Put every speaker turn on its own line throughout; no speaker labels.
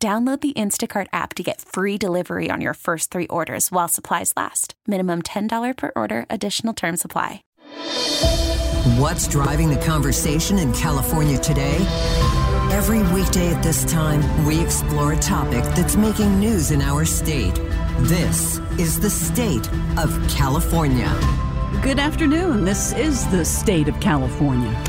Download the Instacart app to get free delivery on your first three orders while supplies last. Minimum $10 per order, additional term supply.
What's driving the conversation in California today? Every weekday at this time, we explore a topic that's making news in our state. This is the state of California.
Good afternoon. This is the state of California.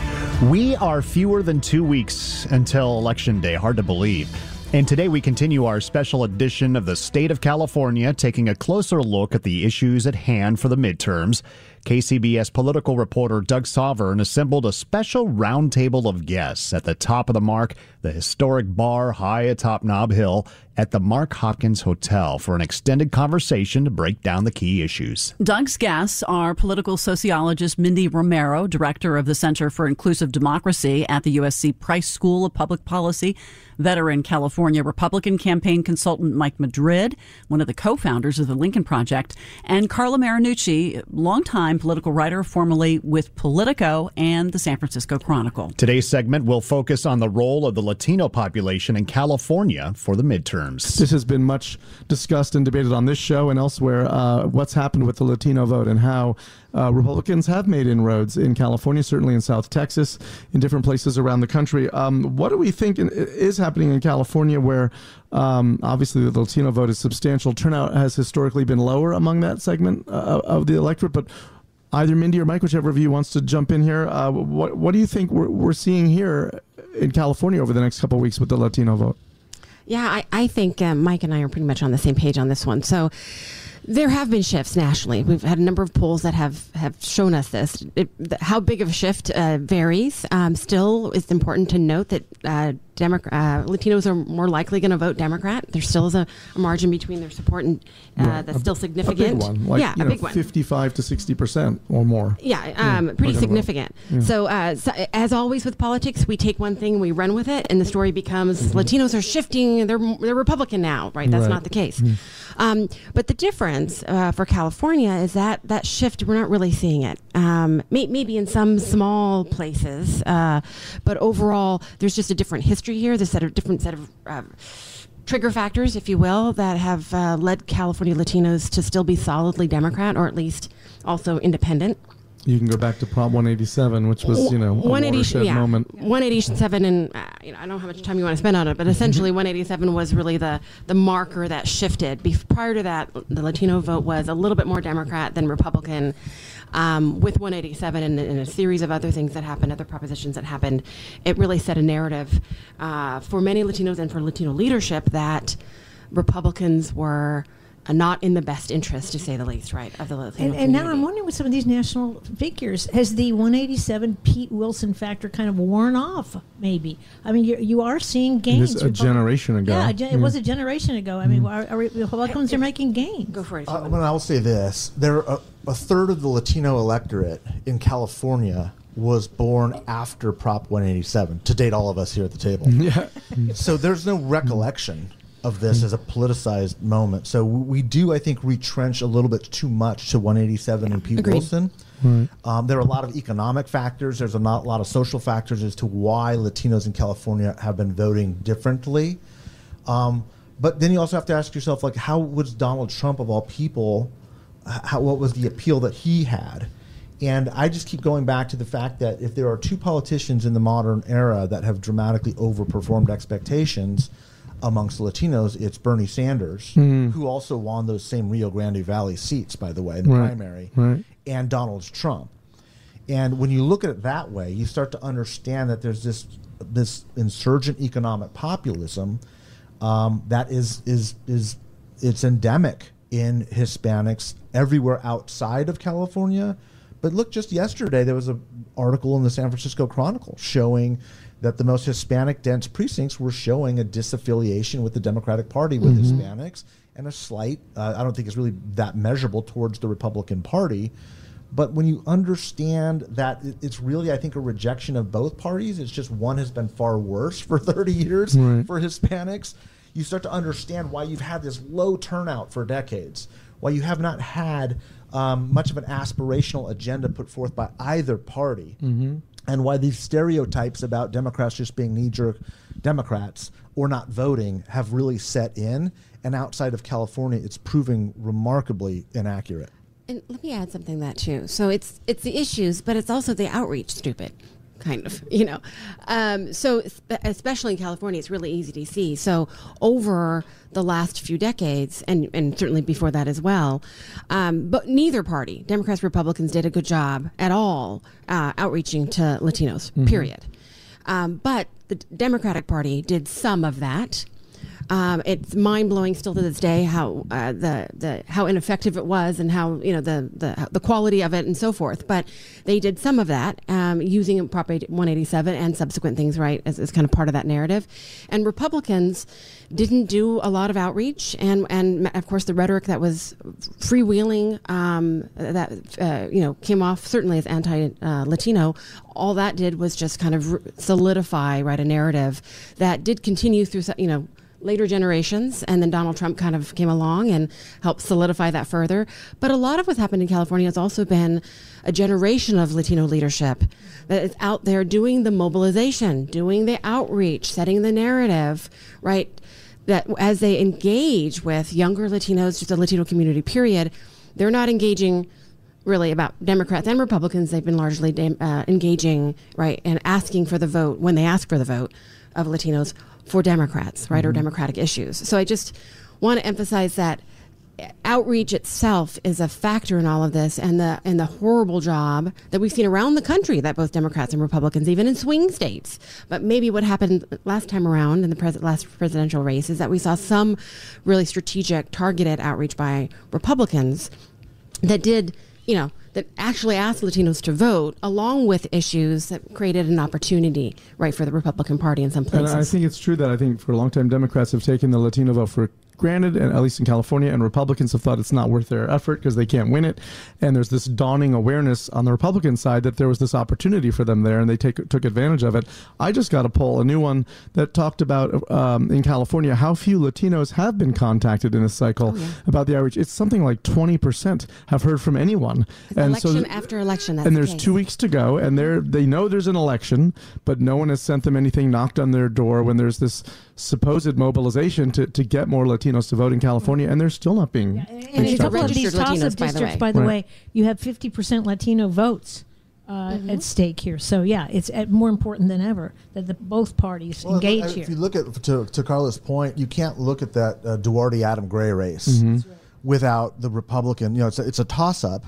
We are fewer than two weeks until Election Day. Hard to believe. And today we continue our special edition of the State of California, taking a closer look at the issues at hand for the midterms. KCBS political reporter Doug Sovern assembled a special roundtable of guests at the top of the mark, the historic bar high atop Nob Hill at the Mark Hopkins Hotel for an extended conversation to break down the key issues.
Doug's guests are political sociologist Mindy Romero, director of the Center for Inclusive Democracy at the USC Price School of Public Policy, veteran California Republican campaign consultant Mike Madrid, one of the co-founders of the Lincoln Project, and Carla Marinucci, longtime political writer, formerly with Politico and the San Francisco Chronicle.
Today's segment will focus on the role of the Latino population in California for the midterms.
This has been much discussed and debated on this show and elsewhere. Uh, what's happened with the Latino vote and how uh, Republicans have made inroads in California, certainly in South Texas, in different places around the country. Um, what do we think is happening in California, where um, obviously the Latino vote is substantial? Turnout has historically been lower among that segment uh, of the electorate, but either Mindy or Mike, whichever of you wants to jump in here, uh, what what do you think we're, we're seeing here in California over the next couple of weeks with the Latino vote?
Yeah, I, I think uh, Mike and I are pretty much on the same page on this one. So there have been shifts nationally. We've had a number of polls that have, have shown us this. It, how big of a shift uh, varies. Um, still, it's important to note that uh, uh, Latinos are more likely going to vote Democrat. There still is a, a, margin between their support and uh, right. that's a, still significant.
A big one, like,
yeah, a
know,
big one,
fifty-five to sixty percent or more.
Yeah, um, yeah pretty significant. Yeah. So, uh, so, as always with politics, we take one thing, we run with it, and the story becomes mm-hmm. Latinos are shifting. They're they're Republican now, right? That's right. not the case. Mm-hmm. Um, but the difference uh, for California is that that shift we're not really seeing it. Um, may, maybe in some small places, uh, but overall, there's just a different history here. There's a different set of uh, trigger factors, if you will, that have uh, led California Latinos to still be solidly Democrat or at least also independent.
You can go back to Prop 187, which was, you know, a 180, yeah, moment.
187, and uh, you know, I don't know how much time you want to spend on it, but essentially 187 was really the, the marker that shifted. Be- prior to that, the Latino vote was a little bit more Democrat than Republican. Um, with 187 and, and, a series of other things that happened, other propositions that happened, it really set a narrative uh, for many Latinos and for Latino leadership that Republicans were not in the best interest, to say the least, right, of the Latino
and, and now I'm wondering with some of these national figures, has the 187 Pete Wilson factor kind of worn off? Maybe. I mean, you're, you are seeing gains.
It a generation ago.
Yeah, it yeah. was a generation ago. I mean, mm. are, are Republicans are making gains.
Go for it.
Uh, well, I'll say this: there a, a third of the Latino electorate in California was born after Prop 187. To date, all of us here at the table.
Yeah.
so there's no recollection of this as a politicized moment. So we do, I think, retrench a little bit too much to 187 and Pete
Agreed.
Wilson. Right. Um, there are a lot of economic factors. There's a not, lot of social factors as to why Latinos in California have been voting differently. Um, but then you also have to ask yourself, like, how was Donald Trump, of all people, how, what was the appeal that he had? And I just keep going back to the fact that if there are two politicians in the modern era that have dramatically overperformed expectations – amongst Latinos, it's Bernie Sanders, mm. who also won those same Rio Grande Valley seats, by the way, in the
right.
primary,
right.
and Donald Trump. And when you look at it that way, you start to understand that there's this this insurgent economic populism um, that is is is it's endemic in Hispanics everywhere outside of California, But look, just yesterday there was an article in the San Francisco Chronicle showing that the most Hispanic dense precincts were showing a disaffiliation with the Democratic Party with
Mm-hmm.
Hispanics and a slight, uh, I don't think it's really that measurable towards the Republican Party. But when you understand that it's really, I think, a rejection of both parties, it's just one has been far worse for 30 years
Right.
for Hispanics, you start to understand why you've had this low turnout for decades, why you have not had um, much of an aspirational agenda put forth by either party, and why these stereotypes about Democrats just being knee jerk Democrats or not voting have really set in. And outside of California, it's proving remarkably inaccurate.
And let me add something to that too. So it's it's the issues, but it's also the outreach. Stupid, kind of, you know. Um, so especially in California, it's really easy to see. So over the last few decades, and and certainly before that as well, um, but neither party, Democrats, Republicans, did a good job at all uh, outreaching to Latinos. Period. Um, but the Democratic Party did some of that. Um, it's mind blowing still to this day how uh, the the how ineffective it was and how you know the the the quality of it and so forth. But they did some of that um, using Prop 187 and subsequent things, right, as, as kind of part of that narrative. And Republicans didn't do a lot of outreach, and and of course the rhetoric that was freewheeling um, that uh, you know came off certainly as anti-Latino. All that did was just kind of solidify right a narrative that did continue through you know later generations and then Donald Trump kind of came along and helped solidify that further. But a lot of what's happened in California has also been a generation of Latino leadership that is out there doing the mobilization doing the outreach setting the narrative right? That as they engage with younger Latinos just the Latino community period they're not engaging really about Democrats and Republicans. They've been largely uh, engaging, right, and asking for the vote when they ask for the vote of Latinos for Democrats, right, or mm-hmm. Democratic issues. So I just want to emphasize that outreach itself is a factor in all of this and the and the horrible job that we've seen around the country that both Democrats and Republicans even in swing states but maybe what happened last time around in the pres- last presidential race is that we saw some really strategic targeted outreach by Republicans that did, you know, that actually asked Latinos to vote, along with issues that created an opportunity, right, for the Republican Party in some places. And.
I think it's true that I think for a long time Democrats have taken the Latino vote for granted, and at least in California, and Republicans have thought it's not worth their effort because they can't win it. And there's this dawning awareness on the Republican side that there was this opportunity for them there, and they take, took advantage of it. I just got a poll, a new one that talked about um, in California how few Latinos have been contacted in this cycle about the outreach. It's something like 20% have heard from anyone. and
election
th-
after election, that's
and there's
case.
two weeks to go, and they're they know there's an election, but no one has sent them anything, knocked on their door when there's this supposed mobilization to, to get more Latinos to vote in California, and they're still not being.
And
these
in a couple of these toss-up
Latinos, by the
districts,
way.
by the
Right.
way, you have 50% Latino votes uh,
Mm-hmm.
at stake here. So, yeah, it's uh, more important than ever that the, both parties
Well,
engage
if,
here.
If you look at to, to Carla's point, you can't look at that uh, Duarte Adam Gray race
Mm-hmm.
without the Republican. You know, it's a, it's a toss up.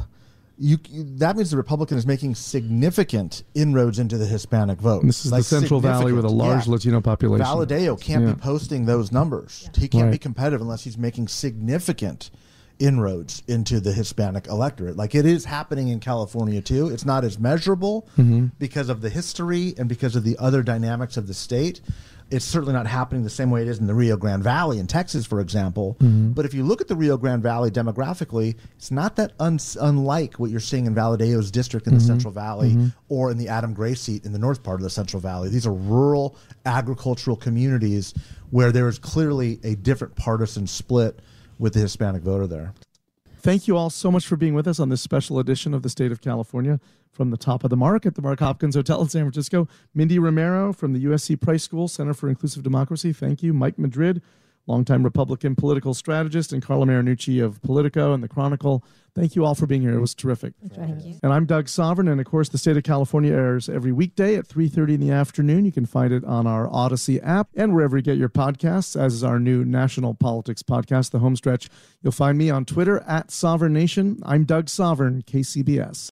You, you- that means the Republican is making significant inroads into the Hispanic vote.
And this is
Like
the Central Valley with a large
yeah.
Latino population.
Valadao can't
Yeah.
be posting those numbers. He can't be competitive unless he's making significant inroads into the Hispanic electorate. Like it is happening in California too. It's not as measurable
Mm-hmm.
because of the history and because of the other dynamics of the state. It's certainly not happening the same way it is in the Rio Grande Valley in Texas, for example.
Mm-hmm.
But if you look at the Rio Grande Valley demographically, it's not that un- unlike what you're seeing in Valadao's district in the
Mm-hmm.
Central Valley or in the Adam Gray seat in the north part of the Central Valley. These are rural agricultural communities where there is clearly a different partisan split with the Hispanic voter there.
Thank you all so much for being with us on this special edition of the State of California from the top of the mark at the Mark Hopkins Hotel in San Francisco. Mindy Romero from the USC Price School Center for Inclusive Democracy. Thank you. Mike Madrid, longtime Republican political strategist, and Carla Marinucci of Politico and the Chronicle. Thank you all for being here. It was terrific. Thank you. And I'm Doug Sovern, and of course, the State of California airs every weekday at 3:30 in the afternoon. You can find it on our Audacy app and wherever you get your podcasts, as is our new national politics podcast, The Homestretch. You'll find me on Twitter at Sovern Nation. I'm Doug Sovern, KCBS.